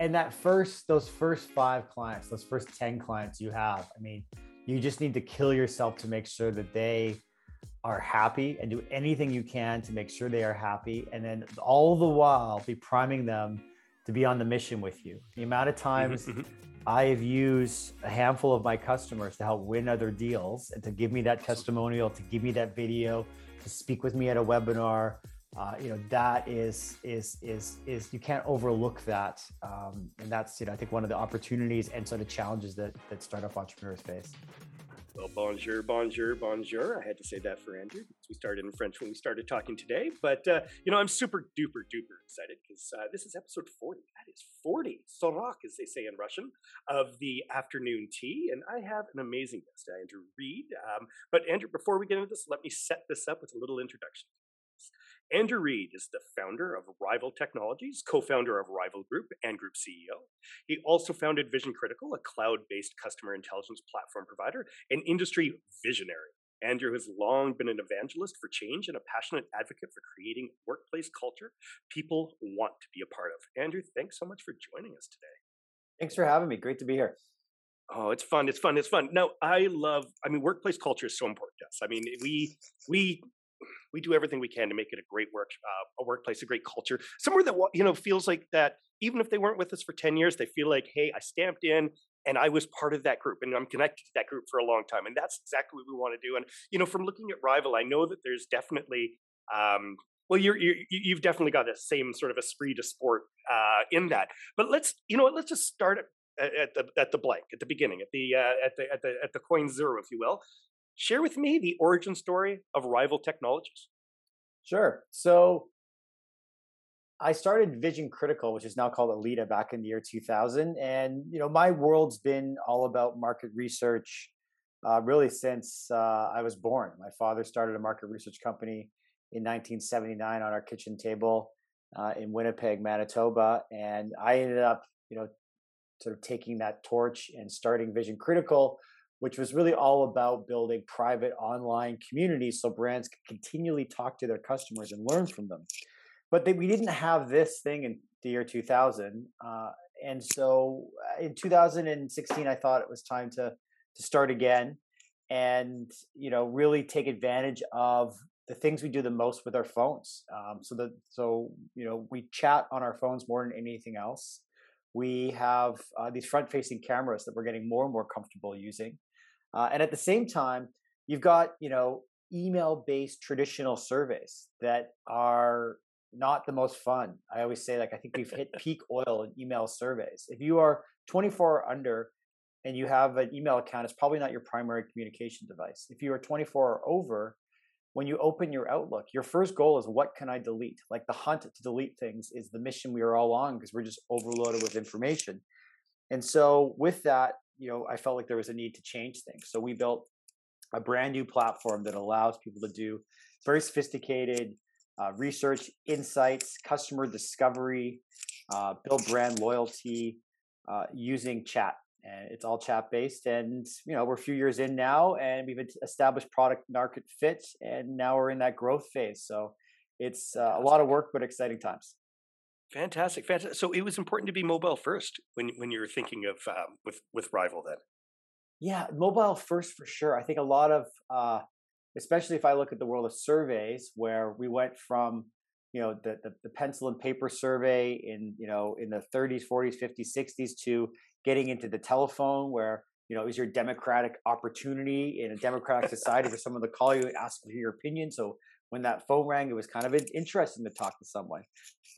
and that first those first five clients those first 10 clients you have i mean you just need to kill yourself to make sure that they are happy and do anything you can to make sure they are happy. And then all the while be priming them to be on the mission with you. The amount of mm-hmm, times mm-hmm. i have used a handful of my customers to help win other deals and to give me that testimonial to give me that video to speak with me at a webinar uh, you know that is is is is you can't overlook that um, and that's you know i think one of the opportunities and sort of challenges that that startup entrepreneurs face well, bonjour, bonjour, bonjour. I had to say that for Andrew because we started in French when we started talking today. But, uh, you know, I'm super duper duper excited because uh, this is episode 40. That is 40, Sorok, as they say in Russian, of the afternoon tea. And I have an amazing guest, Andrew Reid. Um, but, Andrew, before we get into this, let me set this up with a little introduction. Andrew Reid is the founder of Rival Technologies, co founder of Rival Group and Group CEO. He also founded Vision Critical, a cloud based customer intelligence platform provider, an industry visionary. Andrew has long been an evangelist for change and a passionate advocate for creating workplace culture people want to be a part of. Andrew, thanks so much for joining us today. Thanks for having me. Great to be here. Oh, it's fun. It's fun. It's fun. Now, I love, I mean, workplace culture is so important to us. I mean, we, we we do everything we can to make it a great work, uh, a workplace, a great culture, somewhere that you know feels like that. Even if they weren't with us for ten years, they feel like, hey, I stamped in and I was part of that group and I'm connected to that group for a long time. And that's exactly what we want to do. And you know, from looking at Rival, I know that there's definitely um, well, you're, you're you've definitely got the same sort of esprit de sport uh, in that. But let's you know let's just start at, at the at the blank at the beginning at the uh, at the at the at the coin zero, if you will. Share with me the origin story of Rival Technologies. Sure. So I started Vision Critical, which is now called Alida, back in the year 2000. And, you know, my world's been all about market research uh, really since uh, I was born. My father started a market research company in 1979 on our kitchen table uh, in Winnipeg, Manitoba. And I ended up, you know, sort of taking that torch and starting Vision Critical, which was really all about building private online communities so brands could continually talk to their customers and learn from them. But they, we didn't have this thing in the year 2000. Uh, and so uh, in 2016, I thought it was time to, to start again and, you know, really take advantage of the things we do the most with our phones. Um, so that, so, you know, we chat on our phones more than anything else. We have uh, these front facing cameras that we're getting more and more comfortable using. Uh, and at the same time, you've got you know email based traditional surveys that are not the most fun. I always say like I think we've hit peak oil in email surveys. If you are 24 or under and you have an email account, it's probably not your primary communication device. If you are 24 or over, when you open your Outlook, your first goal is what can I delete? Like the hunt to delete things is the mission we are all on because we're just overloaded with information. And so with that, you know, I felt like there was a need to change things. So we built a brand new platform that allows people to do very sophisticated uh, research, insights, customer discovery, uh, build brand loyalty uh, using chat. And it's all chat based. And, you know, we're a few years in now and we've established product market fit. And now we're in that growth phase. So it's uh, a lot of work, but exciting times. Fantastic, fantastic. So it was important to be mobile first when when you were thinking of um, with with Rival then. Yeah, mobile first for sure. I think a lot of, uh, especially if I look at the world of surveys, where we went from you know the, the, the pencil and paper survey in you know in the 30s, 40s, 50s, 60s to getting into the telephone, where you know, is your democratic opportunity in a democratic society for someone to call you and ask for your opinion. So when that phone rang, it was kind of interesting to talk to someone.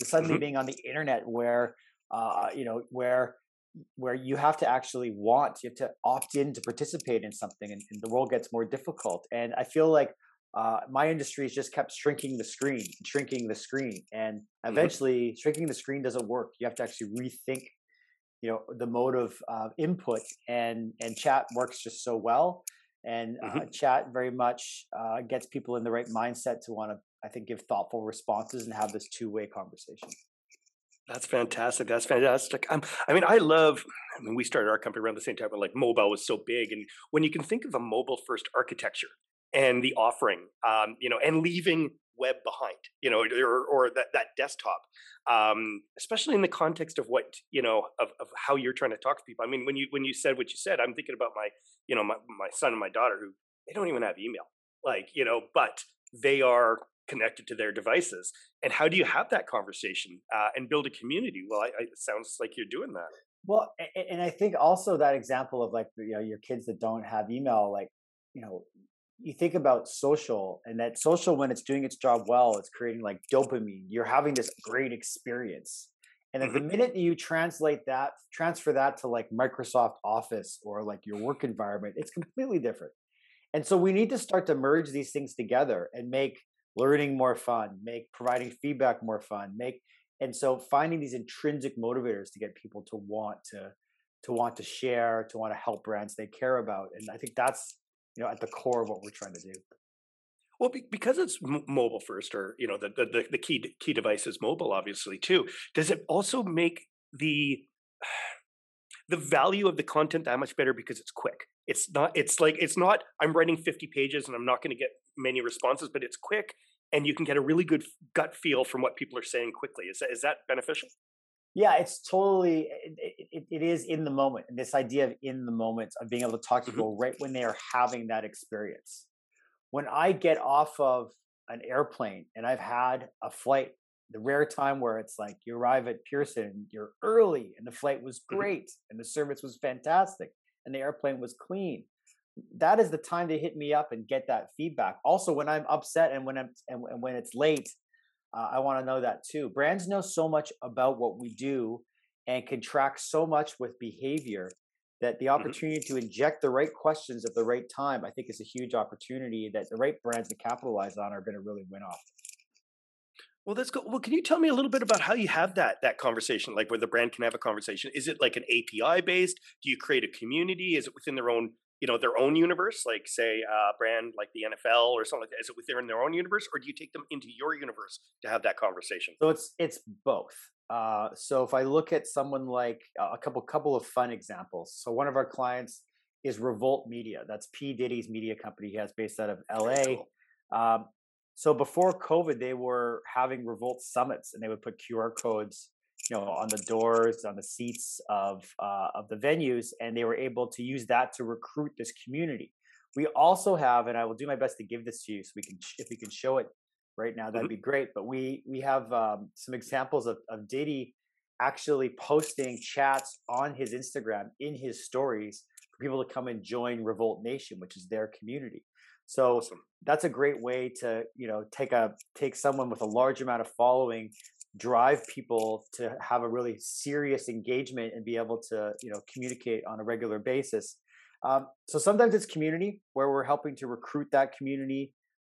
To suddenly mm-hmm. being on the internet where, uh, you know, where where you have to actually want, you have to opt in to participate in something, and, and the world gets more difficult. And I feel like uh, my industry has just kept shrinking the screen, shrinking the screen, and mm-hmm. eventually mm-hmm. shrinking the screen doesn't work. You have to actually rethink, you know, the mode of uh, input, and and chat works just so well and uh, mm-hmm. chat very much uh, gets people in the right mindset to want to i think give thoughtful responses and have this two-way conversation that's fantastic that's fantastic um, i mean i love i mean we started our company around the same time but like mobile was so big and when you can think of a mobile first architecture and the offering um, you know and leaving web behind, you know, or, or that, that desktop, um, especially in the context of what, you know, of, of how you're trying to talk to people. I mean, when you, when you said what you said, I'm thinking about my, you know, my, my son and my daughter who they don't even have email, like, you know, but they are connected to their devices. And how do you have that conversation uh, and build a community? Well, I, I, it sounds like you're doing that. Well, and I think also that example of like you know your kids that don't have email, like you know you think about social and that social when it's doing its job well it's creating like dopamine. You're having this great experience. And then mm-hmm. the minute you translate that transfer that to like microsoft office or like your work environment it's completely different. And so we need to start to merge these things together and make learning more fun make providing feedback more fun make and so finding these intrinsic motivators to get people to want to to want to share to want to help brands they care about. And i think that's you know at the core of what we're trying to do. Well because it's mobile first or you know the, the the key key device is mobile obviously too does it also make the the value of the content that much better because it's quick? It's not it's like it's not i'm writing 50 pages and i'm not going to get many responses but it's quick and you can get a really good gut feel from what people are saying quickly. Is that is that beneficial yeah it's totally it, it, it is in the moment and this idea of in the moment of being able to talk to mm-hmm. people right when they are having that experience when i get off of an airplane and i've had a flight the rare time where it's like you arrive at pearson you're early and the flight was mm-hmm. great and the service was fantastic and the airplane was clean that is the time to hit me up and get that feedback also when i'm upset and when i'm and, and when it's late uh, I want to know that too. Brands know so much about what we do and can track so much with behavior that the mm-hmm. opportunity mm-hmm. to inject the right questions at the right time, I think, is a huge opportunity that the right brands to capitalize on are going to really win off. Well, that's good. Well, can you tell me a little bit about how you have that that conversation, like where the brand can have a conversation? Is it like an API based? Do you create a community? Is it within their own you know their own universe like say a brand like the nfl or something like that is it within their own universe or do you take them into your universe to have that conversation? So it's it's both. Uh, so if i look at someone like a couple couple of fun examples. So one of our clients is revolt media. That's p. Diddy's media company he has based out of la cool. um, so before covid they were having revolt summits and they would put qr codes you know on the doors on the seats of uh, of the venues and they were able to use that to recruit this community we also have and i will do my best to give this to you so we can if we can show it right now that'd mm-hmm. be great but we we have um, some examples of, of diddy actually posting chats on his instagram in his stories for people to come and join revolt nation which is their community so awesome. that's a great way to you know take a take someone with a large amount of following drive people to have a really serious engagement and be able to you know communicate on a regular basis. Um, so sometimes it's community where we're helping to recruit that community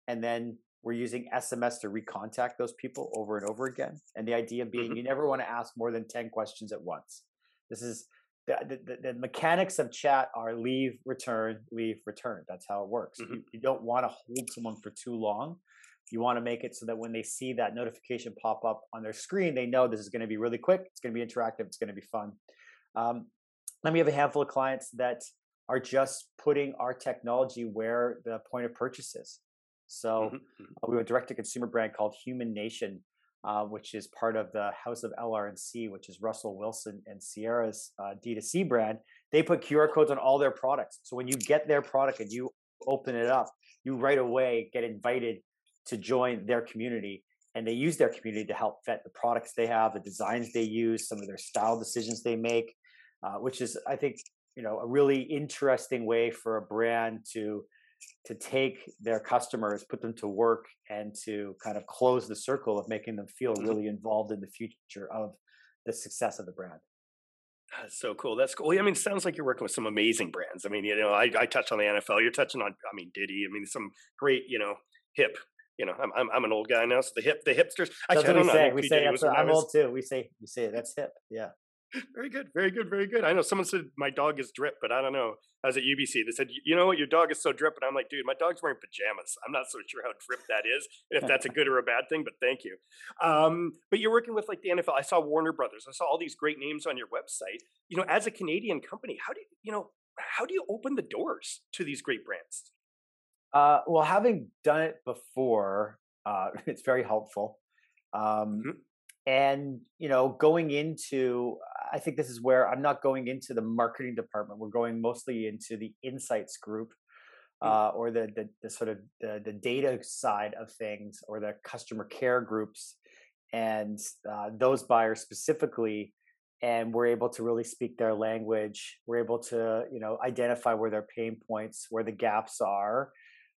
and then we're using sms to recontact those people over and over again. And the idea being mm-hmm. you never want to ask more than 10 questions at once. This is the, the, the, mechanics of chat are leave return leave return. That's how it works. Mm-hmm. you, you don't want to hold someone for too long you want to make it so that when they see that notification pop up on their screen, they know this is going to be really quick, it's going to be interactive, it's going to be fun. Um, then we have a handful of clients that are just putting our technology where the point of purchase is. So mm-hmm. uh, we have a direct to consumer brand called Human Nation, uh, which is part of the House of LR&C, which is Russell Wilson and Ciara's uh, D2C brand. They put QR codes on all their products. So when you get their product and you open it up, you right away get invited to join their community and they use their community to help vet the products they have the designs they use some of their style decisions they make uh, which is i think you know a really interesting way for a brand to to take their customers put them to work and to kind of close the circle of making them feel mm-hmm. really involved in the future of the success of the brand that's so cool. That's cool. I mean, it sounds like you're working with some amazing brands. I mean, you know, I, I touched on the NFL. You're touching on, I mean, Diddy. I mean, some great, you know, hip you know, I'm, I'm, I'm an old guy now, so the hip the hipsters. That's Actually, what we say. We say that's I'm was... old too. We say we say that's hip. Yeah. Very good, very good, very good. I know someone said my dog is drip, but I don't know. I was at UBC. They said, you know what, your dog is so drip, and I'm like, dude, my dog's wearing pajamas. I'm not so sure how drip that is, and if that's a good or a bad thing. But thank you. Um, but you're working with like the NFL. I saw Warner Brothers. I saw all these great names on your website. You know, as a Canadian company, how do you, you know, how do you open the doors to these great brands? Uh, well, having done it before, Uh, it's very helpful. Um, Mhm. and you know, going into, I think this is where I'm not going into the marketing department. We're going mostly into the insights group, Mm. uh, or the, the the sort of the, the data side of things, or the customer care groups, and uh, those buyers specifically. And we're able to really speak their language. We're able to, you know, identify where their pain points, where the gaps are,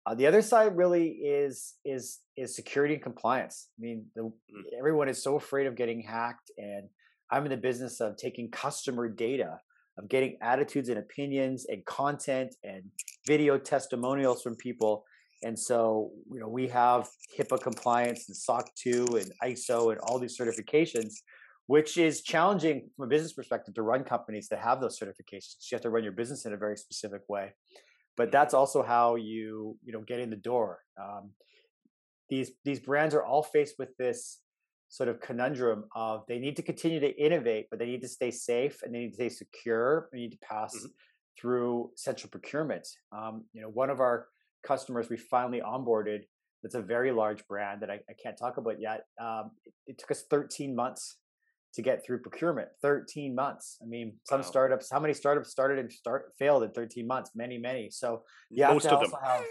uh, the other side really is is is security and compliance. I mean, the, Mm. everyone is so afraid of getting hacked, and I'm in the business of taking customer data, of getting attitudes and opinions and content and video testimonials from people. And so, you know, we have HIPAA compliance and SOC 2 and ISO and all these certifications, which is challenging from a business perspective to run companies that have those certifications. You have to run your business in a very specific way but that's also how you you know get in the door um, these these brands are all faced with this sort of conundrum of they need to continue to innovate but they need to stay safe and they need to stay secure they need to pass Mhm. through central procurement um, you know one of our customers we finally onboarded that's a very large brand that i, I can't talk about yet um, it, it took us 13 months to get through procurement 13 months i mean some Wow. startups how many startups started and start failed in 13 months many many so yeah Most of them. have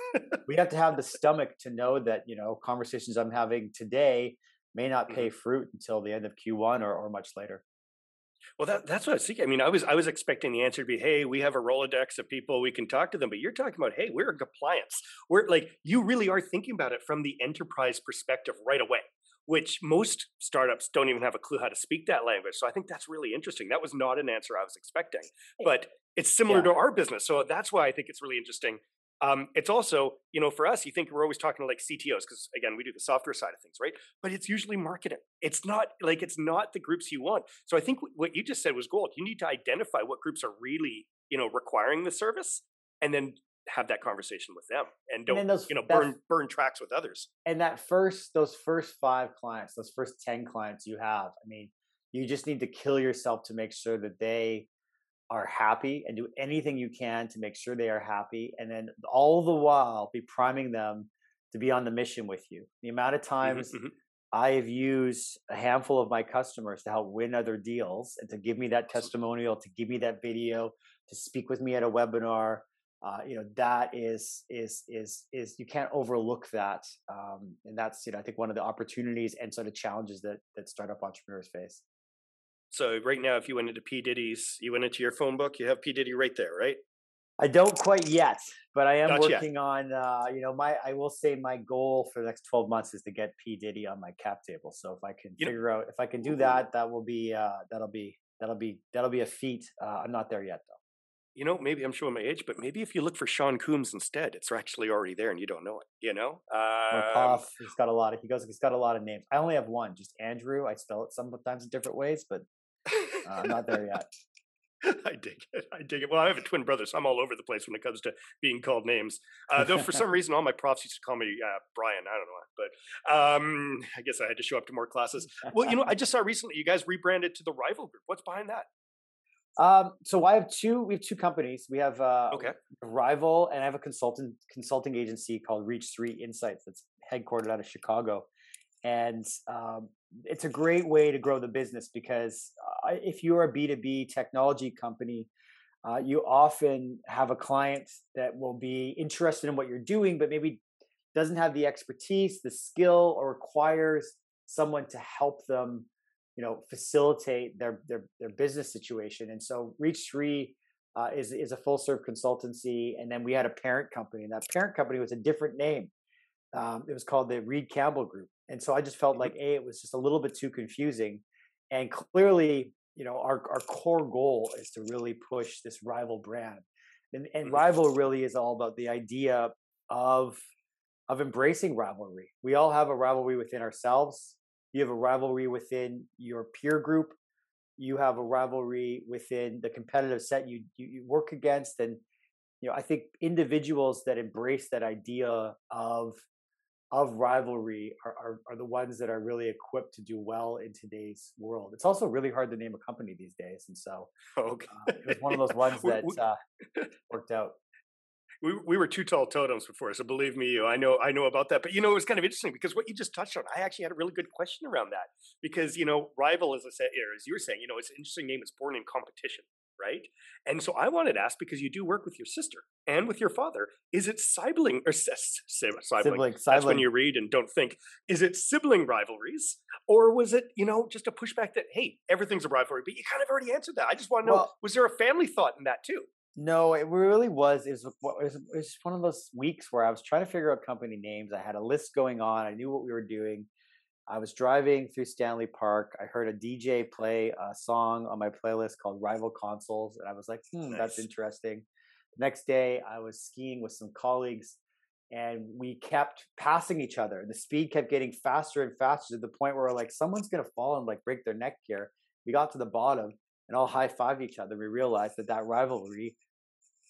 we have to have the stomach to know that you know conversations i'm having today may not pay mm-hmm. fruit until the end of q1 or, or much later Well, that, that's what I was thinking. I mean, I was I was expecting the answer to be, "Hey, we have a Rolodex of people we can talk to them," but you're talking about, "Hey, we're in compliance." We're like, you really are thinking about it from the enterprise perspective right away, which most startups don't even have a clue how to speak that language. So I think that's really interesting. That was not an answer I was expecting, but it's similar Yeah. to our business, so that's why I think it's really interesting. Um, it's also, you know, for us, you think we're always talking to like CTOs because again, we do the software side of things, right? But it's usually marketing. It's not like it's not the groups you want. So I think what you just said was gold. You need to identify what groups are really, you know, requiring the service, and then have that conversation with them, and And don't, then those you know, burn burn tracks with others. and that first those first five clients those first 10 clients you have i mean you just need to kill yourself to make sure that they are happy and do anything you can to make sure they are happy and then all the while be priming them to be on the mission with you the amount of Mhm, times mhm. I have used a handful of my customers to help win other deals and to give me that testimonial, to give me that video, to speak with me at a webinar. Uh, you know that is is is is you can't overlook that, um, and that's you know I think one of the opportunities and sort of challenges that that startup entrepreneurs face. So right now, if you went into P Diddy's, you went into your phone book, you have P Diddy right there, right? I don't quite yet, but I am Not yet. working on. Uh, you know, my I will say my goal for the next twelve months is to get P Diddy on my cap table. So if I can You know- figure out if I can do that, that will be uh, that'll be that'll be that'll be a feat. Uh, I'm not there yet though. You know, maybe I'm showing my age, but maybe if you look for Sean Coombs instead, it's actually already there and you don't know it. You know, um, Puff, he's got a lot of he goes he's got a lot of names. I only have one, just Andrew. I spell it sometimes in different ways, but uh, I'm not there yet. I dig it. I dig it. Well, I have a twin brother, so I'm all over the place when it comes to being called names. Uh, though for some reason, all my profs used to call me uh, Brian. I don't know, but um, I guess I had to show up to more classes. Well, you know, I just saw recently you guys rebranded to the Rival Group. What's behind that? Um, so I have two. We have two companies. We have uh, Okay. Rival, and I have a consultant consulting agency called Reach Three Insights that's headquartered out of Chicago, and um, it's a great way to grow the business because uh, if you're a B two B technology company, uh, you often have a client that will be interested in what you're doing, but maybe doesn't have the expertise, the skill, or requires someone to help them you know facilitate their their their business situation. And so reach three uh, is is a full serve consultancy and then we had a parent company and that parent company was a different name. Um, it was called the reid campbell group. And so i just felt like a it was just a little bit too confusing. And clearly you know our, our core goal is to really push this rival brand. And, and Mhm. rival really is all about the idea of of embracing rivalry. We all have a rivalry within ourselves you have a rivalry within your peer group you have a rivalry within the competitive set you, you you work against and you know i think individuals that embrace that idea of of rivalry are, are, are the ones that are really equipped to do well in today's world it's also really hard to name a company these days and so Okay. uh, it was one of those ones that uh, worked out we, we were two tall totems before, so believe me, you, I know I know about that. But you know, it was kind of interesting because what you just touched on, I actually had a really good question around that because you know, rival, as I said, or as you were saying, you know, it's an interesting name. It's born in competition, right? And so I wanted to ask because you do work with your sister and with your father. Is it sibling or sibling? sibling, That's when you read and don't think. Is it sibling rivalries or was it you know just a pushback that hey, everything's a rivalry? But you kind of already answered that. I just want to know: well, was there a family thought in that too? No, it really was. It was, it was, it was one of those weeks where I was trying to figure out company names. I had a list going on. I knew what we were doing. I was driving through Stanley Park. I heard a DJ play a song on my playlist called Rival Consoles. And I was like, hmm, nice. that's interesting. The next day, I was skiing with some colleagues and we kept passing each other. The speed kept getting faster and faster to the point where like someone's going to fall and like break their neck here. We got to the bottom and all high five each other. We realized that that rivalry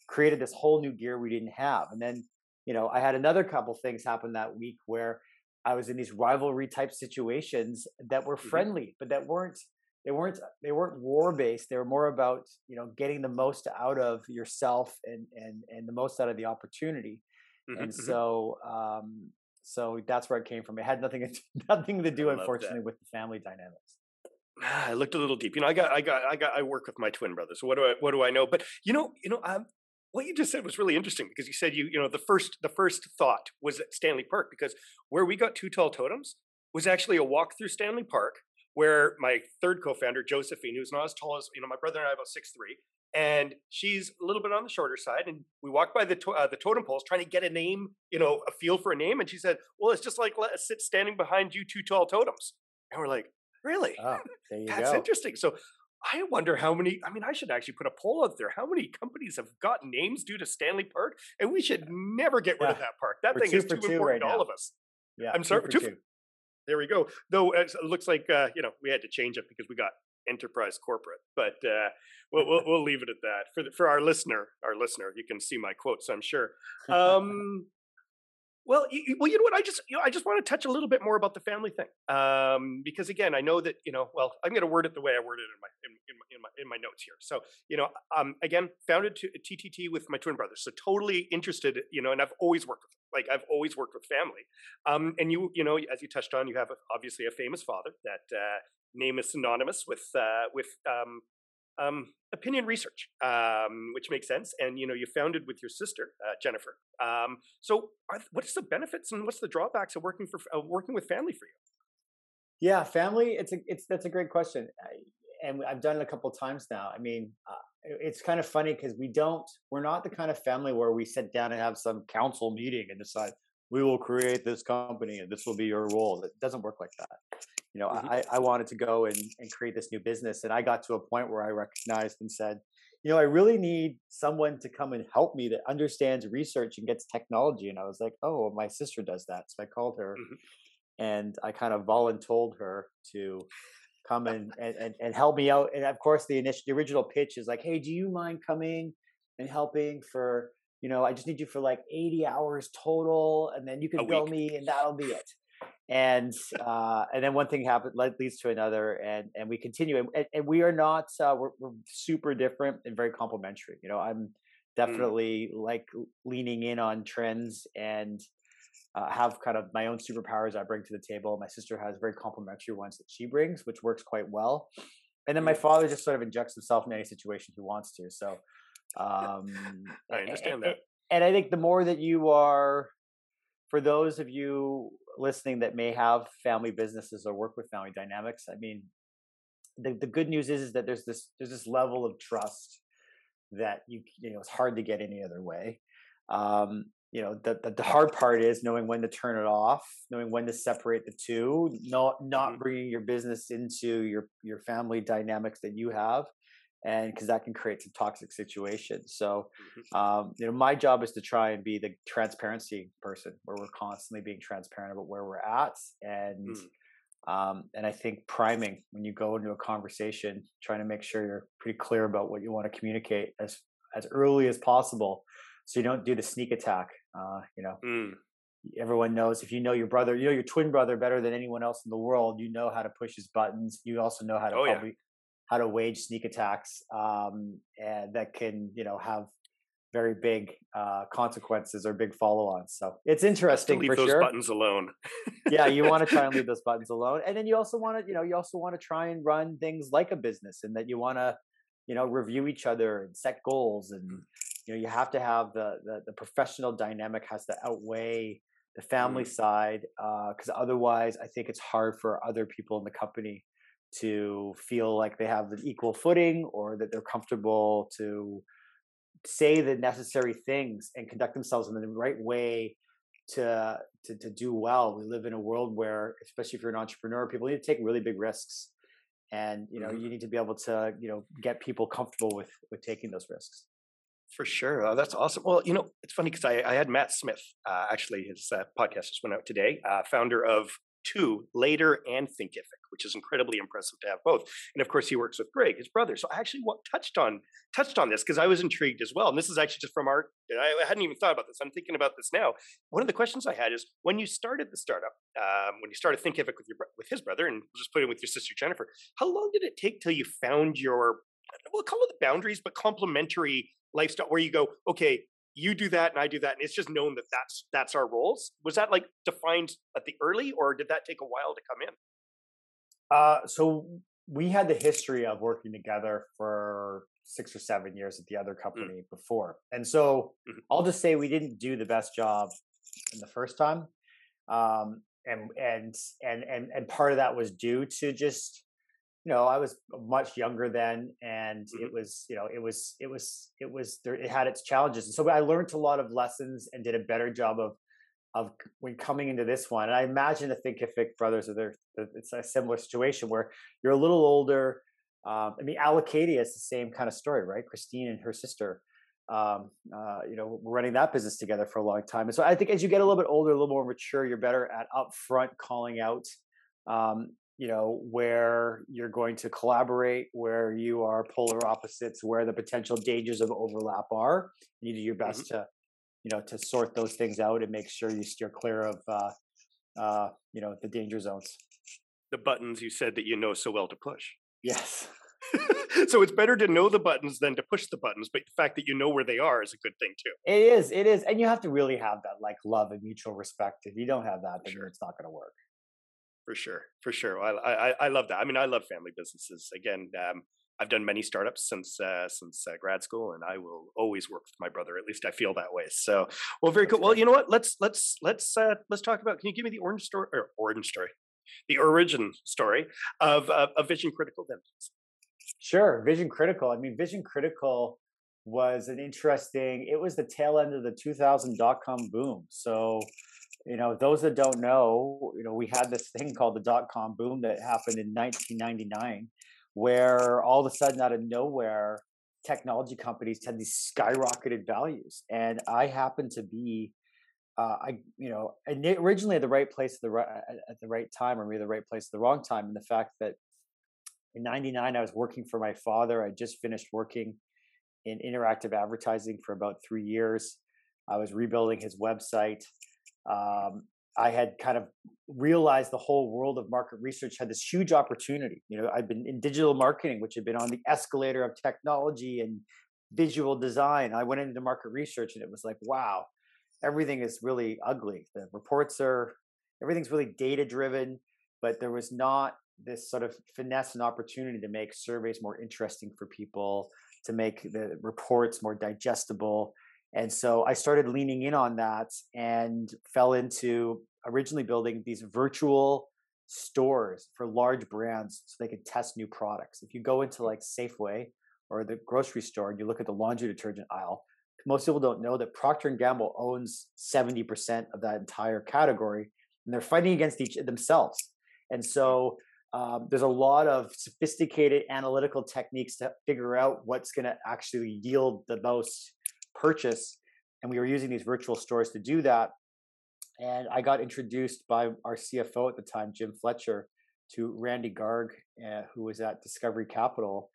created this whole new gear we didn't have. And then, you know, I had another couple things happen that week where I was in these rivalry type situations that were mm-hmm. friendly, but that weren't they weren't they weren't war based. They were more about you know getting the most out of yourself and and and the most out of the opportunity. Mm-hmm, and mm-hmm. so um, so that's where it came from. It had nothing nothing to do, unfortunately, that. with the family dynamics. I looked a little deep. You know, I got, I got, I got, I work with my twin brothers. So what do I, what do I know? But you know, you know, um, what you just said was really interesting because you said you you know the first the first thought was at Stanley Park because where we got two tall totems was actually a walk through Stanley Park where my third co-founder Josephine, who's not as tall as you know my brother and I about six three, and she's a little bit on the shorter side, and we walked by the to- uh, the totem poles trying to get a name, you know, a feel for a name, and she said, "Well, it's just like let us sit standing behind you two tall totems," and we're like. Really? Oh, That's go. interesting. So I wonder how many. I mean, I should actually put a poll out there. How many companies have got names due to Stanley Park? And we should never get rid yeah. of that park. That We're thing is too important right to all of us. Yeah, I'm sorry. Two, two. There we go. Though it looks like uh, you know we had to change it because we got enterprise corporate. But uh, we'll, we'll, we'll leave it at that for the, for our listener. Our listener, you can see my quotes. I'm sure. Um, well, you, well, you know what? I just, you know, I just want to touch a little bit more about the family thing, um, because again, I know that you know. Well, I'm going to word it the way I worded it in my in, in, my, in my notes here. So, you know, um, again, founded to, TTT with my twin brother, so totally interested, you know, and I've always worked with, like, I've always worked with family. Um, and you, you know, as you touched on, you have a, obviously a famous father. That uh, name is synonymous with uh, with um, um, opinion research, um, which makes sense. And you know, you founded with your sister uh, Jennifer. Um, so, are, what is the benefits and what's the drawbacks of working for uh, working with family for you? Yeah, family. It's a it's that's a great question, and I've done it a couple times now. I mean, uh, it's kind of funny because we don't. We're not the kind of family where we sit down and have some council meeting and decide we will create this company and this will be your role. It doesn't work like that. You know, mm-hmm. I, I wanted to go and, and create this new business. And I got to a point where I recognized and said, you know, I really need someone to come and help me that understands research and gets technology. And I was like, oh, my sister does that. So I called her mm-hmm. and I kind of voluntold her to come and, and, and help me out. And of course, the initial, the original pitch is like, hey, do you mind coming and helping for you know, I just need you for like 80 hours total, and then you can bill me, and that'll be it. And uh, and then one thing happens leads to another, and and we continue, and, and we are not uh, we're, we're super different and very complementary. You know, I'm mm. definitely mm. like leaning in on trends and uh, have kind of my own superpowers I bring to the table. My sister has very complementary ones that she brings, which works quite well. And then my mm. father just sort of injects himself in any situation he wants to. So um, I understand and, that. And I think the more that you are, for those of you listening that may have family businesses or work with family dynamics, I mean, the, the good news is, is that there's this there's this level of trust that you you know it's hard to get any other way. Um, you know the, the, the hard part is knowing when to turn it off, knowing when to separate the two, not not mm-hmm. bringing your business into your your family dynamics that you have, and because that can create some toxic situations. So, mm-hmm. um, you know, my job is to try and be the transparency person, where we're constantly being transparent about where we're at, and mm. um, and I think priming when you go into a conversation, trying to make sure you're pretty clear about what you want to communicate as as early as possible, so you don't do the sneak attack. Uh, you know. Mm. Everyone knows if you know your brother, you know your twin brother better than anyone else in the world. You know how to push his buttons. You also know how to oh, probably, how to wage sneak attacks um, that can you know have very big uh, consequences or big follow-ons. So it's interesting leave for those sure. buttons alone. yeah, you want to try and leave those buttons alone, and then you also want to, you know, you also want to try and run things like a business, and that you want to, you know, review each other and set goals, and Mm. you know, you have to have the the, the professional dynamic has to outweigh the family Mm. side, because otherwise, I think it's hard for other people in the company to feel like they have the equal footing or that they're comfortable to say the necessary things and conduct themselves in the right way to, to to do well. We live in a world where, especially if you're an entrepreneur, people need to take really big risks, and you know Mhm. you need to be able to you know get people comfortable with with taking those risks. For sure. Oh, that's awesome. Well, you know, it's funny because I, I had Matt Smith, uh, actually, his uh, podcast just went out today, uh, founder of Two, Later, and Thinkific, which is incredibly impressive to have both. And of course, he works with Greg, his brother. So I actually touched on touched on this because I was intrigued as well. And this is actually just from our, I hadn't even thought about this. I'm thinking about this now. One of the questions I had is when you started the startup, um, when you started Thinkific with your with his brother, and just put it with your sister Jennifer, how long did it take till you found your, we'll call it the boundaries, but complementary lifestyle where you go, okay, you do that and I do that, and it's just known that that's that's our roles. Was that like defined at the early, or did that take a while to come in? Uh, so we had the history of working together for six or seven years at the other company before, and so Mhm. I'll just say we didn't do the best job in the first time, um, and and and and and part of that was due to just you know I was much younger then, and it was you know it was it was it was there it had its challenges, and so I learned a lot of lessons and did a better job of of when coming into this one. And I imagine the Thinkific brothers are there. It's a similar situation where you're a little older. Um, I mean, Alacadia is the same kind of story, right? Christine and her sister, um, uh, you know, were running that business together for a long time. And so I think as you get a little bit older, a little more mature, you're better at upfront calling out, um, you know, where you're going to collaborate, where you are polar opposites, where the potential dangers of overlap are. You do your best to you know to sort those things out and make sure you steer clear of uh, uh, you know the danger zones. The buttons you said that you know so well to push. Yes, so it's better to know the buttons than to push the buttons, but the fact that you know where they are is a good thing too. it is. It is, and you have to really have that like love and mutual respect. If you don't have that, then Sure. it's not going to work. For sure, for sure. I, I I love that. I mean, I love family businesses. Again, um, I've done many startups since uh, since uh, grad school, and I will always work with my brother. At least I feel that way. So, well, very That's cool. Well, you know what? Let's let's let's uh, let's talk about. Can you give me the orange story or orange story, the origin story of uh, of Vision Critical? Then. Sure, Vision Critical. I mean, Vision Critical was an interesting. It was the tail end of the 2000 dot com boom. So, you know, those that don't know, you know, we had this thing called the dot com boom that happened in 1999, where all of a sudden, out of nowhere, technology companies had these skyrocketed values, and I happened to be. Uh, I, you know, originally at the right place at the right at the right time, or maybe the right place at the wrong time. And the fact that in 99 i was working for my father i just finished working in interactive advertising for about three years i was rebuilding his website um, i had kind of realized the whole world of market research had this huge opportunity you know i'd been in digital marketing which had been on the escalator of technology and visual design i went into market research and it was like wow everything is really ugly the reports are everything's really data driven but there was not this sort of finesse and opportunity to make surveys more interesting for people, to make the reports more digestible. And so I started leaning in on that and fell into originally building these virtual stores for large brands so they could test new products. If you go into like Safeway or the grocery store and you look at the laundry detergent aisle, most people don't know that Procter and Gamble owns 70% of that entire category and they're fighting against each themselves. And so um, there's a lot of sophisticated analytical techniques to figure out what's going to actually yield the most purchase. And we were using these virtual stores to do that. And I got introduced by our CFO at the time, Jim Fletcher, to Randy Garg, uh, who was at Discovery Capital.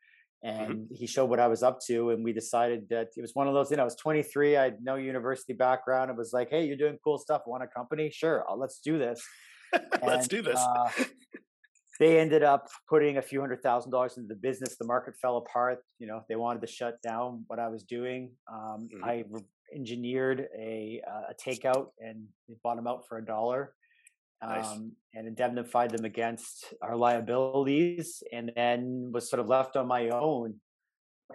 And he showed what I was up to. And we decided that it was one of those, you know, I was 23, I had no university background. It was like, hey, you're doing cool stuff. Want a company? Sure, let's do this. let's And, do this. uh, they ended up putting a few hundred thousand dollars into the business. The market fell apart. You know, they wanted to shut down what I was doing. Um, mm-hmm. I re- engineered a, uh, a takeout and bought them out for a dollar. Nice. Um, and indemnified them against our liabilities, and then was sort of left on my own.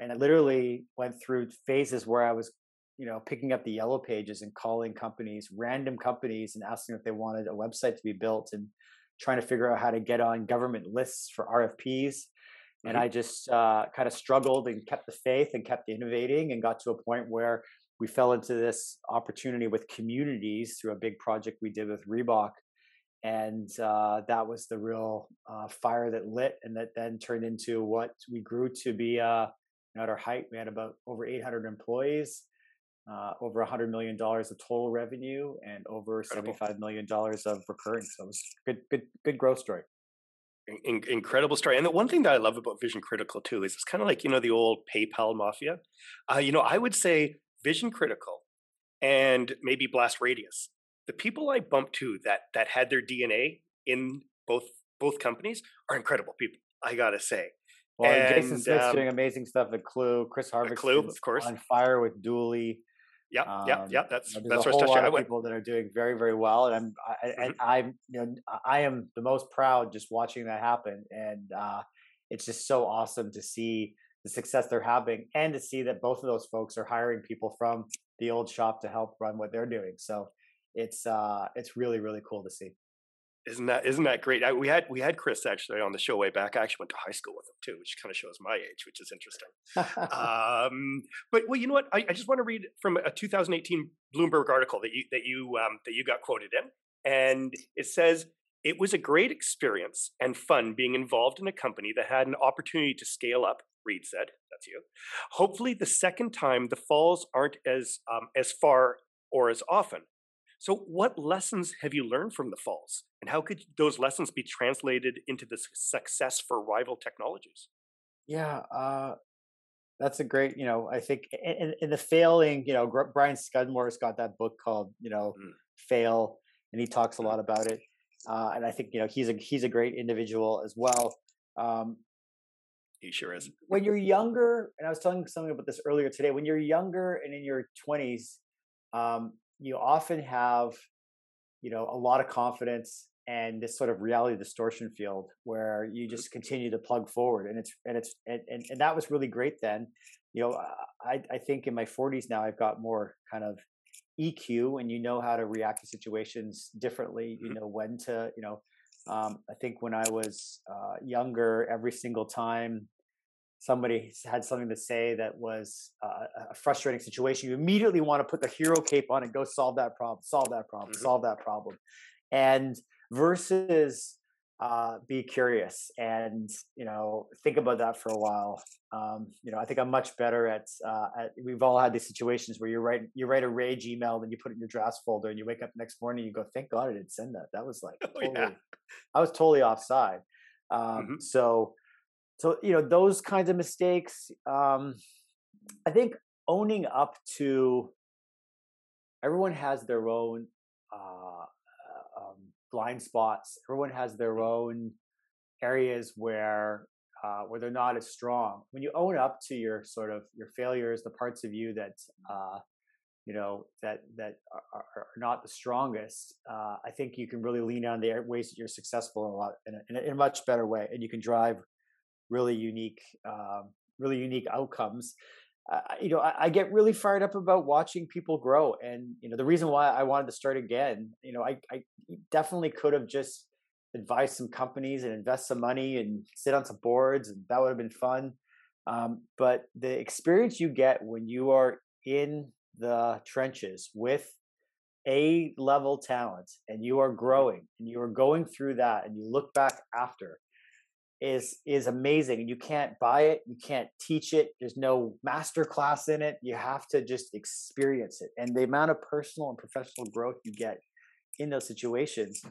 And it literally went through phases where I was, you know, picking up the yellow pages and calling companies, random companies, and asking if they wanted a website to be built, and trying to figure out how to get on government lists for RFPs. Mm-hmm. And I just uh, kind of struggled and kept the faith and kept innovating and got to a point where we fell into this opportunity with communities through a big project we did with Reebok. And uh, that was the real uh, fire that lit, and that then turned into what we grew to be. Uh, at our height, we had about over 800 employees, uh, over 100 million dollars of total revenue, and over 75 million dollars of recurring. So it was good, good, good growth story. In- incredible story. And the one thing that I love about Vision Critical too is it's kind of like you know the old PayPal mafia. Uh, you know, I would say Vision Critical and maybe Blast Radius. The people I bumped to that that had their DNA in both both companies are incredible people. I gotta say. Well, and, Jason Smith's um, doing amazing stuff at Klue. Chris Harvick, Clue, of course, on fire with Dooly. Yeah, um, yeah, yeah. That's you know, that's a whole lot of people that are doing very, very well, and I'm I, mm-hmm. and I'm you know I am the most proud just watching that happen, and uh, it's just so awesome to see the success they're having and to see that both of those folks are hiring people from the old shop to help run what they're doing. So it's uh it's really really cool to see. Isn't that isn't that great? I, we had we had Chris actually on the show way back. I actually went to high school with him too, which kind of shows my age, which is interesting. um, but well, you know what? I, I, just want to read from a 2018 Bloomberg article that you that you um, that you got quoted in, and it says it was a great experience and fun being involved in a company that had an opportunity to scale up Reid said. That's you. Hopefully, the second time the falls aren't as um, as far or as often. So, what lessons have you learned from the falls, and how could those lessons be translated into the success for rival technologies? Yeah, uh, that's a great. You know, I think in, the failing, you know, Brian Scudamore's got that book called, you know, mm. Fail, and he talks a mm. lot about it. Uh, and I think you know he's a he's a great individual as well. Um, he sure is. When you're younger, and I was telling something about this earlier today, when you're younger and in your 20s, um, you often have, you know, a lot of confidence and this sort of reality distortion field where you mm-hmm. just continue to plug forward and it's and it's and, and, and that was really great then you know I, I think in my 40s now i've got more kind of eq and you know how to react to situations differently you mm-hmm. know when to you know um, I think when I was uh, younger, every single time somebody had something to say that was uh, a frustrating situation, you immediately want to put the hero cape on and go solve that problem, solve that problem, mm-hmm. solve that problem. And versus uh, be curious and you know think about that for a while. Um, you know, I think I'm much better at, uh, at. We've all had these situations where you write you write a rage email, then you put it in your drafts folder, and you wake up next morning, and you go, "Thank God I didn't send that." That was like, totally, oh, yeah. I was totally offside. Um, mm-hmm. So, so you know, those kinds of mistakes. Um, I think owning up to everyone has their own uh, blind spots. Everyone has their mm-hmm. own areas where uh, where they're not as strong. When you own up to your sort of your failures, the parts of you that uh, you know that that are, are not the strongest, uh, I think you can really lean on the ways that you're successful a lot in a, in a, in a much better way, and you can drive really unique, um, really unique outcomes uh, you know, I, I, get really fired up about watching people grow. And, you know, the reason why I wanted to start again, you know, I, I definitely could have just advised some companies and invest some money and sit on some boards, and that would have been fun. Um, but the experience you get when you are in the trenches with a level talent and you are growing and you are going through that and you look back after is is amazing and you can't buy it you can't teach it there's no master class in it you have to just experience it and the amount of personal and professional growth you get in those situations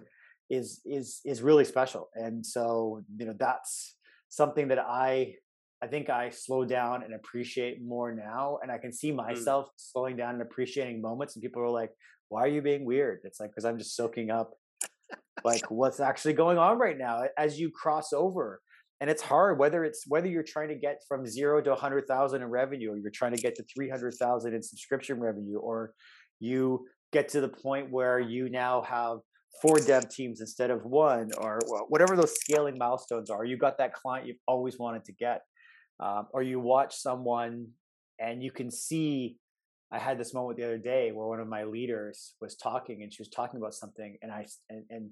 is is is really special and so you know that's something that i i think i slow down and appreciate more now and i can see mm. myself mm. slowing down and appreciating moments and people are like why are you being weird it's like because i'm just soaking up like what's actually going on right now as you cross over and it's hard whether it's whether you're trying to get from zero to 100000 in revenue or you're trying to get to 300000 in subscription revenue or you get to the point where you now have four dev teams instead of one or whatever those scaling milestones are you got that client you've always wanted to get um, or you watch someone and you can see i had this moment the other day where one of my leaders was talking and she was talking about something and i and, and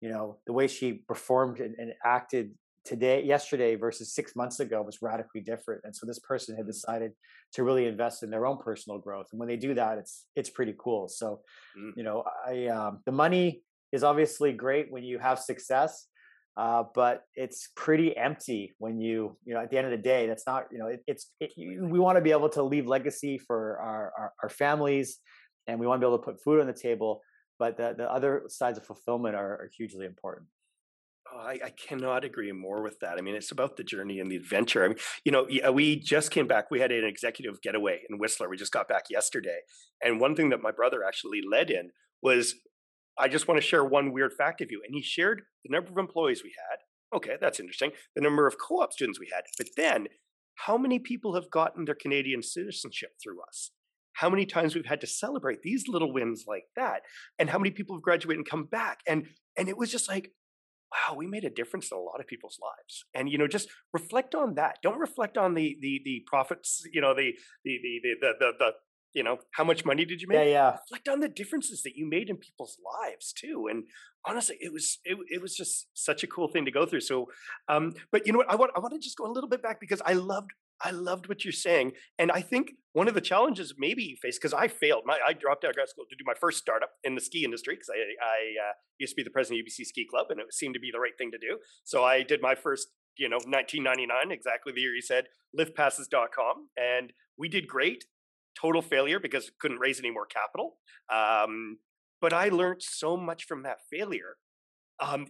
you know the way she performed and, and acted today yesterday versus six months ago was radically different and so this person had mm. decided to really invest in their own personal growth and when they do that it's it's pretty cool so mm. you know i um, the money is obviously great when you have success uh, but it's pretty empty when you you know at the end of the day that's not you know it, it's it, we want to be able to leave legacy for our, our, our families and we want to be able to put food on the table but the, the other sides of fulfillment are, are hugely important Oh, I, I, cannot agree more with that. I mean, it's about the journey and the adventure. I mean, you know, we just came back. We had an executive getaway in Whistler. We just got back yesterday. And one thing that my brother actually led in was I just want to share one weird fact of you. And he shared the number of employees we had. Okay, that's interesting. The number of co op students we had. But then, how many people have gotten their Canadian citizenship through us? How many times we've had to celebrate these little wins like that? And how many people have graduated and come back? And and it was just like, wow, we made a difference in a lot of people's lives. And you know, just reflect on that. Don't reflect on the the the profits, you know, the the the the the, the, the you know, how much money did you make? Yeah, yeah. Reflect on the differences that you made in people's lives too. And honestly, it was it, it was just such a cool thing to go through. So, um, but you know what? I want I want to just go a little bit back because I loved I loved what you're saying, and I think one of the challenges maybe you face because I failed. My I dropped out of grad school to do my first startup in the ski industry because I I uh, used to be the president of UBC Ski Club, and it seemed to be the right thing to do. So I did my first you know 1999 exactly the year you said liftpasses.com and we did great total failure because couldn't raise any more capital. Um, but I learned so much from that failure um,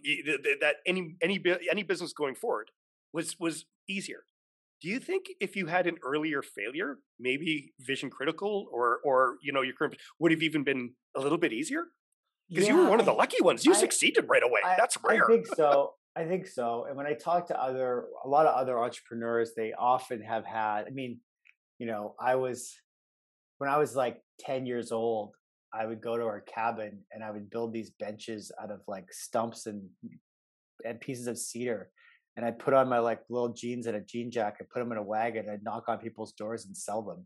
that any any any business going forward was was easier. Do you think if you had an earlier failure, maybe Vision Critical or or you know your current would have even been a little bit easier? Because yeah, you were one of the lucky ones. You I, succeeded right away. I, That's rare. I think so. I think so. And when I talk to other a lot of other entrepreneurs, they often have had. I mean, you know, I was when I was like 10 years old, I would go to our cabin and I would build these benches out of like stumps and and pieces of cedar. And I'd put on my like little jeans and a jean jacket, put them in a wagon, I'd knock on people's doors and sell them.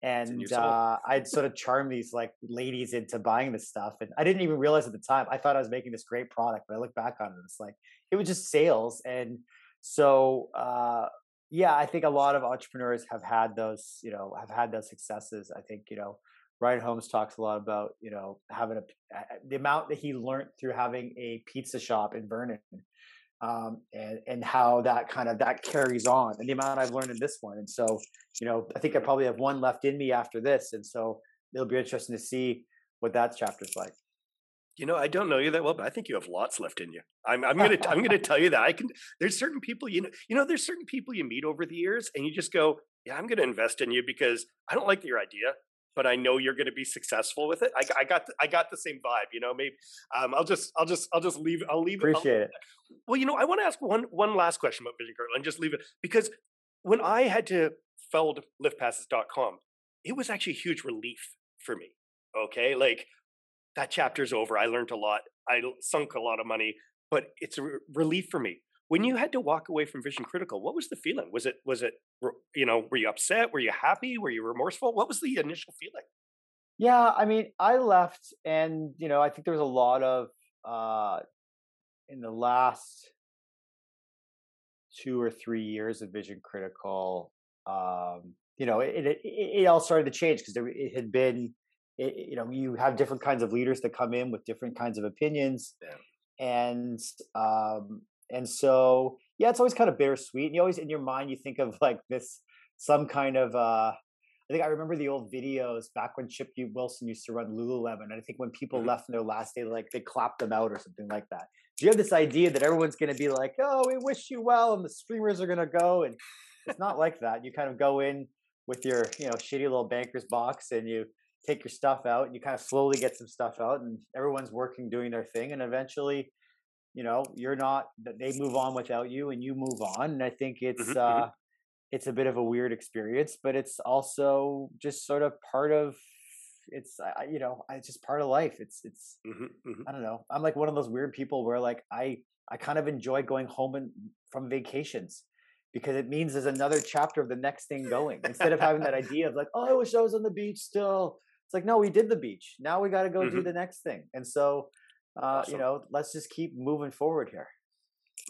And uh, I'd sort of charm these like ladies into buying this stuff. And I didn't even realize at the time, I thought I was making this great product, but I look back on it, it's like, it was just sales. And so uh, yeah, I think a lot of entrepreneurs have had those, you know, have had those successes. I think, you know, Ryan Holmes talks a lot about, you know, having a the amount that he learned through having a pizza shop in Vernon, um, and and how that kind of that carries on, and the amount I've learned in this one. And so, you know, I think I probably have one left in me after this, and so it'll be interesting to see what that chapter's like. You know, I don't know you that well, but I think you have lots left in you. I'm, I'm gonna I'm gonna tell you that I can. There's certain people you know you know there's certain people you meet over the years, and you just go, yeah, I'm gonna invest in you because I don't like your idea, but I know you're gonna be successful with it. I, I got the, I got the same vibe. You know, maybe um, I'll just I'll just I'll just leave I'll leave Appreciate it. it. Well, you know, I want to ask one one last question about Vision Critical and just leave it because when I had to feld liftpasses.com, it was actually a huge relief for me. Okay, like that chapter's over. I learned a lot. I sunk a lot of money, but it's a relief for me. When you had to walk away from Vision Critical, what was the feeling? Was it was it you know were you upset? Were you happy? Were you remorseful? What was the initial feeling? Yeah, I mean, I left, and you know, I think there was a lot of uh, in the last two or three years of Vision Critical. Um, you know, it, it, it all started to change because it had been it, you know you have different kinds of leaders that come in with different kinds of opinions yeah. and um and so yeah it's always kind of bittersweet and you always in your mind you think of like this some kind of uh I think I remember the old videos back when Chip Wilson used to run Lululemon. And I think when people mm-hmm. left in their last day, like they clapped them out or something like that. Do you have this idea that everyone's going to be like, "Oh, we wish you well," and the streamers are going to go, and it's not like that. You kind of go in with your, you know, shitty little banker's box, and you take your stuff out and you kind of slowly get some stuff out and everyone's working doing their thing and eventually you know you're not they move on without you and you move on and i think it's mm-hmm, mm-hmm. uh it's a bit of a weird experience but it's also just sort of part of it's I, you know it's just part of life it's it's mm-hmm, mm-hmm. i don't know i'm like one of those weird people where like i i kind of enjoy going home and from vacations because it means there's another chapter of the next thing going instead of having that idea of like oh i wish i was on the beach still it's like no we did the beach now we got to go mm-hmm. do the next thing and so uh, awesome. you know let's just keep moving forward here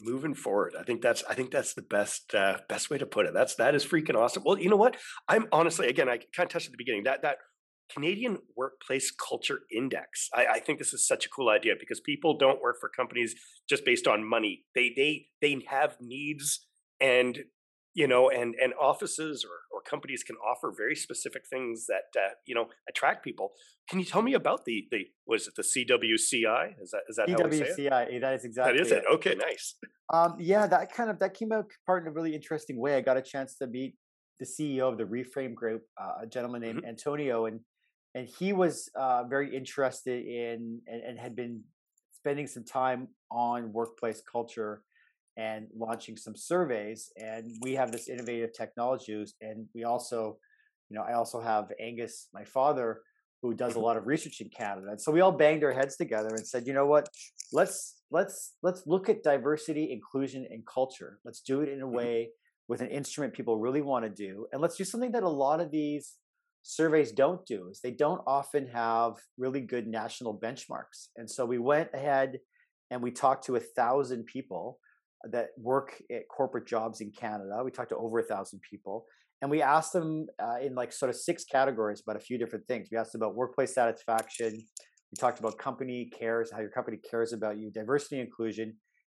moving forward i think that's i think that's the best uh, best way to put it that's that is freaking awesome well you know what i'm honestly again i kind of touched at the beginning that that Canadian Workplace Culture Index. I, I, think this is such a cool idea because people don't work for companies just based on money. They they they have needs and you know and and offices or, or companies can offer very specific things that uh, you know attract people can you tell me about the the was it the cwci is that is that CWCI, how we say it? that is exactly that is it, it. okay nice um, yeah that kind of that came out part in a really interesting way i got a chance to meet the ceo of the reframe group uh, a gentleman named mm-hmm. antonio and and he was uh, very interested in and, and had been spending some time on workplace culture and launching some surveys. And we have this innovative technology, and we also, you know, I also have Angus, my father, who does a lot of research in Canada. And so we all banged our heads together and said, you know what, let's let's let's look at diversity, inclusion, and culture. Let's do it in a mm-hmm. way with an instrument people really want to do, and let's do something that a lot of these surveys don't do is they don't often have really good national benchmarks. And so we went ahead and we talked to a thousand people that work at corporate jobs in Canada. We talked to over a thousand people, and we asked them uh, in like sort of six categories about a few different things. We asked about workplace satisfaction. We talked about company cares, how your company cares about you, diversity and inclusion,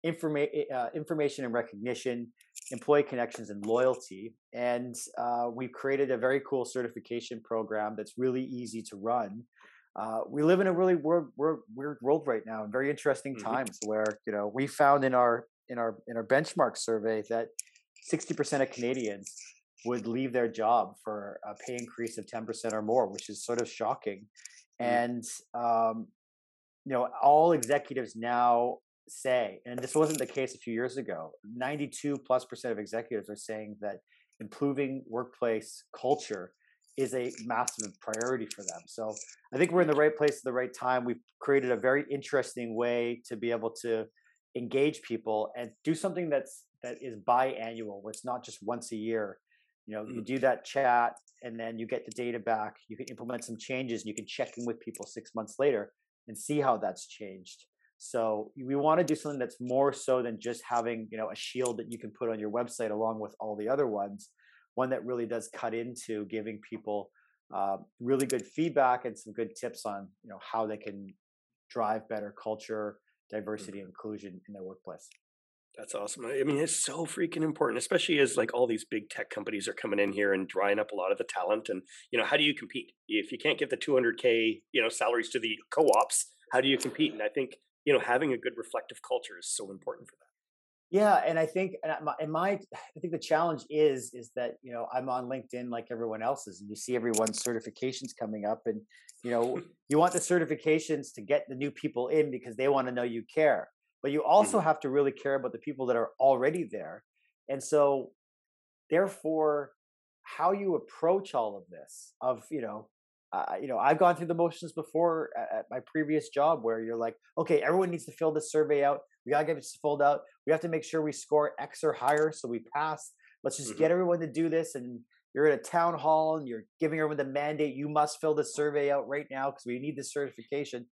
informa- uh, information and recognition, employee connections, and loyalty. And uh, we've created a very cool certification program that's really easy to run. Uh, we live in a really weird, weird, weird world right now, very interesting mm-hmm. times where you know we found in our in our in our benchmark survey that 60% of Canadians would leave their job for a pay increase of 10% or more, which is sort of shocking. Mm. And um, you know, all executives now say, and this wasn't the case a few years ago, 92 plus percent of executives are saying that improving workplace culture is a massive priority for them. So I think we're in the right place at the right time. We've created a very interesting way to be able to engage people and do something that's that is biannual where it's not just once a year you know mm-hmm. you do that chat and then you get the data back you can implement some changes and you can check in with people six months later and see how that's changed so we want to do something that's more so than just having you know a shield that you can put on your website along with all the other ones one that really does cut into giving people uh, really good feedback and some good tips on you know how they can drive better culture diversity mm-hmm. and inclusion in their workplace. That's awesome. I mean, it's so freaking important, especially as like all these big tech companies are coming in here and drying up a lot of the talent. And you know, how do you compete if you can't get the 200k you know salaries to the co-ops? How do you compete? And I think you know having a good reflective culture is so important for that. Yeah, and I think and my I think the challenge is is that you know I'm on LinkedIn like everyone else is, and you see everyone's certifications coming up, and you know you want the certifications to get the new people in because they want to know you care, but you also mm-hmm. have to really care about the people that are already there, and so therefore how you approach all of this of you know uh, you know, I've gone through the motions before at, at, my previous job where you're like, okay, everyone needs to fill this survey out. We gotta get this filled out. We have to make sure we score X or higher so we pass. Let's just mm-hmm. get everyone to do this. And you're at a town hall and you're giving everyone the mandate. You must fill this survey out right now because we need this certification.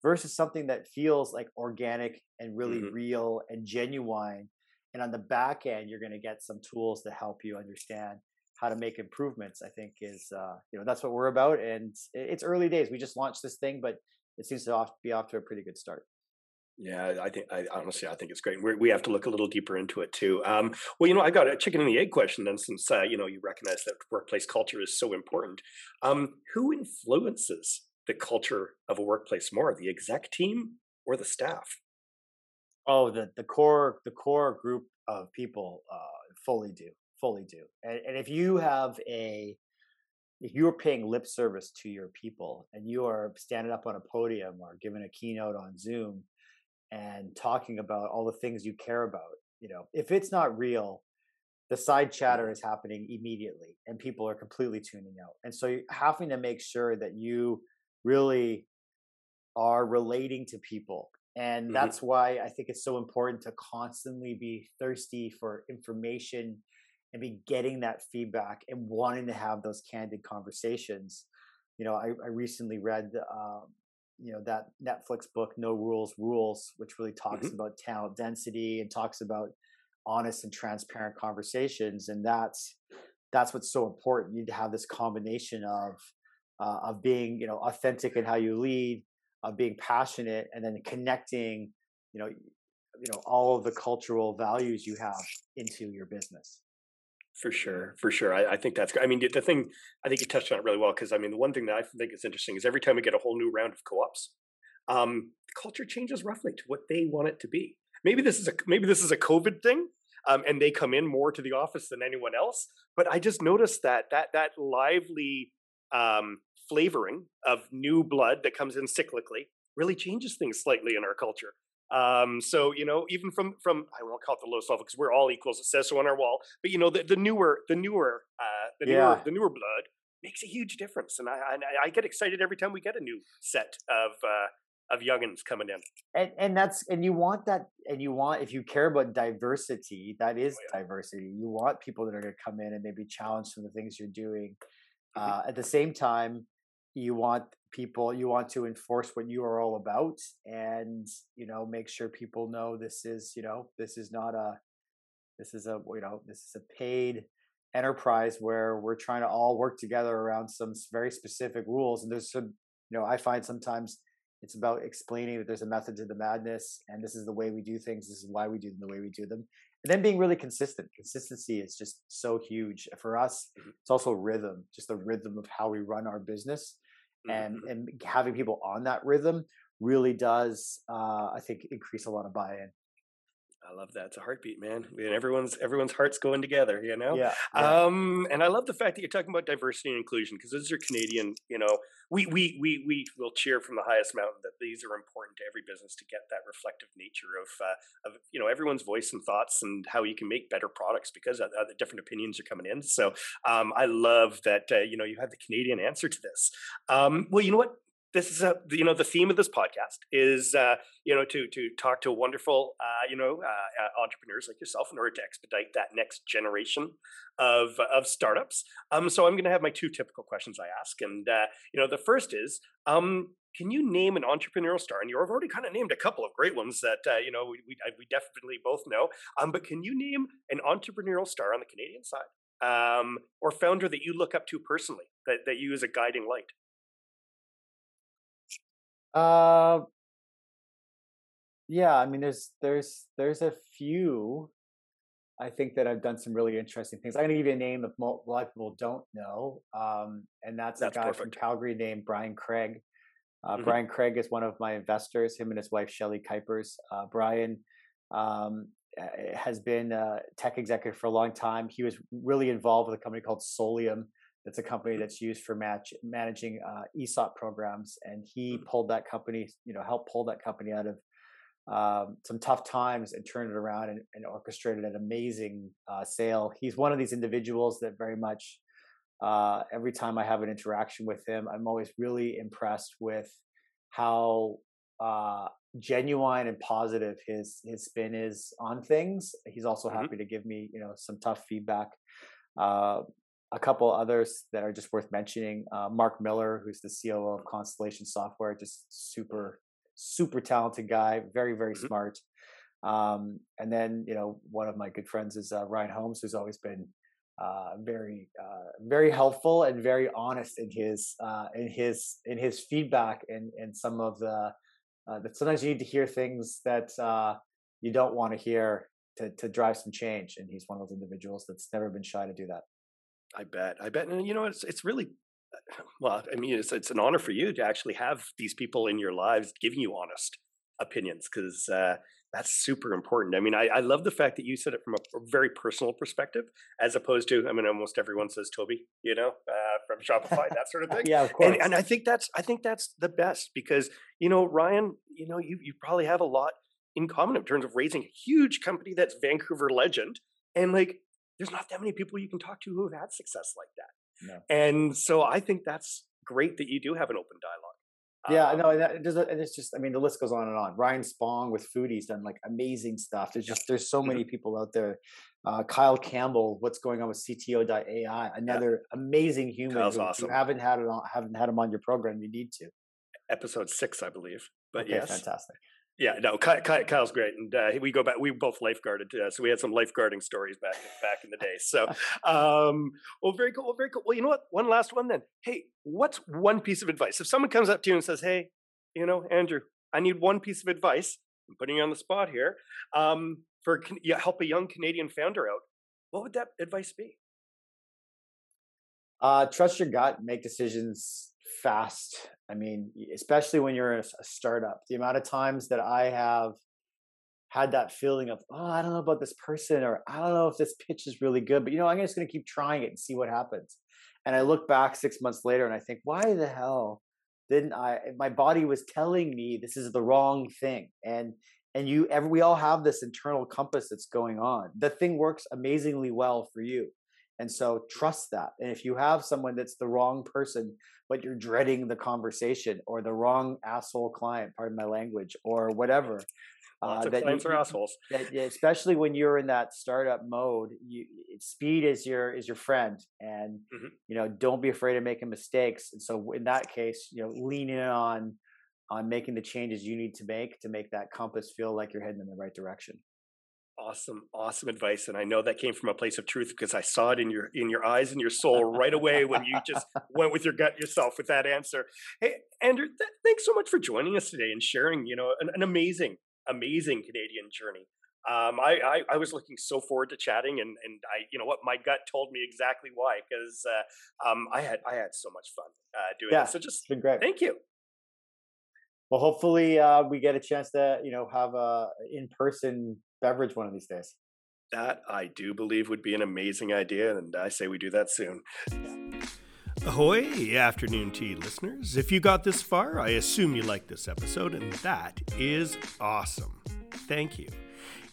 Versus something that feels like organic and really mm-hmm. real and genuine. And on the back end, you're going to get some tools to help you understand how to make improvements i think is uh, you know that's what we're about and it's early days we just launched this thing but it seems to be off to a pretty good start yeah, I think I honestly I think it's great. We're, we have to look a little deeper into it too. Um, well, you know, I got a chicken and the egg question then, since uh, you know you recognize that workplace culture is so important. Um, who influences the culture of a workplace more, the exec team or the staff? Oh, the the core the core group of people uh, fully do fully do. And, and if you have a if you are paying lip service to your people and you are standing up on a podium or giving a keynote on Zoom and talking about all the things you care about, you know, if it's not real, the side chatter is happening immediately and people are completely tuning out. And so you having to make sure that you really are relating to people. And mm-hmm. that's why I think it's so important to constantly be thirsty for information and be getting that feedback and wanting to have those candid conversations. You know, I, I recently read, um, you know, that Netflix book, No Rules Rules, which really talks mm-hmm. about talent density and talks about honest and transparent conversations. And that's that's what's so important. You need to have this combination of uh, of being, you know, authentic in how you lead, of being passionate, and then connecting, you know, you know, all of the cultural values you have into your business. For sure, for sure. I, I think that's. I mean, the thing I think you touched on it really well because I mean, the one thing that I think is interesting is every time we get a whole new round of co-ops, um, culture changes roughly to what they want it to be. Maybe this is a maybe this is a COVID thing, um, and they come in more to the office than anyone else. But I just noticed that that that lively um, flavoring of new blood that comes in cyclically really changes things slightly in our culture. Um, so you know, even from from I won't call it the lowest level because we're all equals. It says so on our wall. But you know, the, the newer the newer uh, the yeah. newer the newer blood makes a huge difference, and I, I, I get excited every time we get a new set of uh, of youngins coming in. And and that's and you want that, and you want if you care about diversity, that is oh, yeah. diversity. You want people that are going to come in and maybe challenge some of the things you're doing. Mm-hmm. Uh, at the same time, you want people you want to enforce what you are all about and you know make sure people know this is you know this is not a this is a you know this is a paid enterprise where we're trying to all work together around some very specific rules. And there's some you know i find sometimes it's about explaining that there's a method to the madness and this is the way we do things this is why we do them the way we do them and then being really consistent consistency is just so huge for us mm-hmm. it's also rhythm just the rhythm of how we run our business and mm-hmm. and having people on that rhythm really does uh, i think increase a lot of buy-in I love that. It's a heartbeat, man. And everyone's everyone's hearts going together, you know. Yeah, yeah. Um, and I love the fact that you're talking about diversity and inclusion because those are Canadian. You know, we we we we will cheer from the highest mountain that these are important to every business to get that reflective nature of uh, of you know everyone's voice and thoughts and how you can make better products because of, of the different opinions are coming in. So um, I love that uh, you know you have the Canadian answer to this. Um, well, you know what? This is a you know the theme of this podcast is uh, you know to to talk to wonderful uh, you know uh, uh entrepreneurs like yourself in order to expedite that next generation of of startups. Um, so I'm going to have my two typical questions I ask, and uh, you know the first is um, can you name an entrepreneurial star? And you've already kind of named a couple of great ones that uh, you know we, we, we definitely both know. Um, but can you name an entrepreneurial star on the Canadian side, um, or founder that you look up to personally, that that you as a guiding light? Uh, yeah, I mean, there's there's there's a few. I think that I've done some really interesting things. I'm going to give you a name that a lot of people don't know, um, and that's, that's a guy perfect. from Calgary named Brian Craig. Uh, mm-hmm. Brian Craig is one of my investors. Him and his wife Shelly Kuipers. Uh, Brian um, has been a tech executive for a long time. He was really involved with a company called Solium, it's a company that's used for match, managing uh, ESOP programs, and he mm. pulled that company, you know, helped pull that company out of um, some tough times and turned it around and, and orchestrated an amazing uh, sale. He's one of these individuals that very much, uh, every time I have an interaction with him, I'm always really impressed with how uh, genuine and positive his his spin is on things. He's also mm-hmm. happy to give me, you know, some tough feedback. Uh, a couple others that are just worth mentioning. Uh, Mark Miller, who's the CEO of Constellation Software, just super, super talented guy, very, very mm-hmm. smart. Um, and then, you know, one of my good friends is uh, Ryan Holmes, who's always been uh, very, uh, very helpful and very honest in his uh, in his in his feedback and and some of the uh, that sometimes you need to hear things that you don't want to hear to to drive some change. And he's one of those individuals that's never been shy to do that. I bet. I bet. And you know, it's it's really well. I mean, it's it's an honor for you to actually have these people in your lives giving you honest opinions because uh, That's super important. I mean, I, I love the fact that you said it from a, very personal perspective, as opposed to, I mean, almost everyone says Toby, you know, uh, from Shopify, that sort of thing. yeah, of course. And, and I think that's, I think that's the best because, you know, Ryan, you know, you, you probably have a lot in common in terms of raising a huge company that's Vancouver legend. And like, there's not that many people you can talk to who have had success like that. No. And so I think that's great that you do have an open dialogue. Yeah, Um, no, and that- it does, and it's just, I mean, the list goes on and on. Ryan Spong with Foodee's done like amazing stuff. There's just, there's so many people out there. Uh, Kyle Campbell, what's going on with CTO.ai, another amazing human. Kyle's who, if awesome. You haven't had it on, haven't had him on your program. You need to. episode six, I believe. But okay, yes, fantastic. Yeah, no, Ky- Ky- Kyle's great, and uh, we go back. We both lifeguarded, uh, so we had some lifeguarding stories back back in the day. So, um, well, very cool. Well, very cool. Well, you know what? One last one then. Hey, what's one piece of advice if someone comes up to you and says, "Hey, you know, Andrew, I need one piece of advice." I'm putting you on the spot here. Um, for Can- yeah, help a young Canadian founder out. What would that advice be? Uh, trust your gut. Make decisions fast. I mean, especially when you're a, a, startup. The amount of times that I have had that feeling of, oh, I don't know about this person, or I don't know if this pitch is really good, but you know, I'm just going to keep trying it and see what happens. And I look back six months later and I think, why the hell didn't I? My body was telling me this is the wrong thing, and and you, every, we all have this internal compass that's going on. The thing works amazingly well for you. And so trust that. And if you have someone that's the wrong person, but you're dreading the conversation or the wrong asshole client, pardon my language, or whatever, Lots uh, of that you- clients are assholes. that, especially when you're in that startup mode, you, speed is your is your friend, and Mhm. you know don't be afraid of making mistakes. And so in that case, you know, lean in on on making the changes you need to make to make that compass feel like you're heading in the right direction. Awesome, awesome advice, and I know that came from a place of truth because I saw it in your in your eyes and your soul right away when you just went with your gut yourself with that answer. Hey, Andrew, th- thanks so much for joining us today and sharing, you know, an, an amazing, amazing Canadian journey. Um, I, I I was looking so forward to chatting, and and I, you know what, my gut told me exactly why because uh, um, I had I had so much fun uh, doing Yeah. this. So just been great. thank you. Well, hopefully uh, we get a chance to you know have a in person beverage one of these days. That I do believe would be an amazing idea, and I say we do that soon. Ahoy, afternoon tea listeners. If you got this far, I assume you like this episode, and that is awesome. Thank you.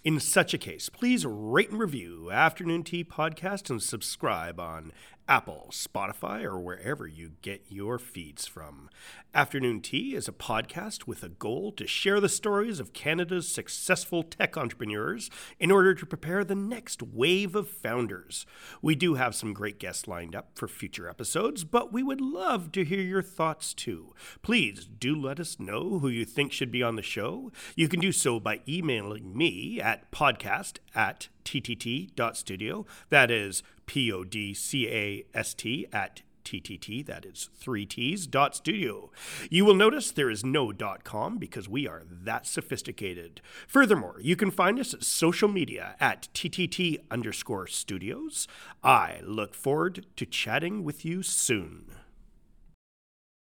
In such a case, please rate and review Afternoon Tea Podcast and subscribe on Apple, Spotify, or wherever you get your feeds from. Afternoon Tea is a podcast with a goal to share the stories of Canada's successful tech entrepreneurs in order to prepare the next wave of founders. We do have some great guests lined up for future episodes, but we would love to hear your thoughts too. Please do let us know who you think should be on the show. You can do so by emailing me at podcast at ttt.studio. That is P O D C A S T at TTT, that is three T's, dot studio. You will notice there is no dot com because we are that sophisticated. Furthermore, you can find us at social media at TTT underscore studios. I look forward to chatting with you soon.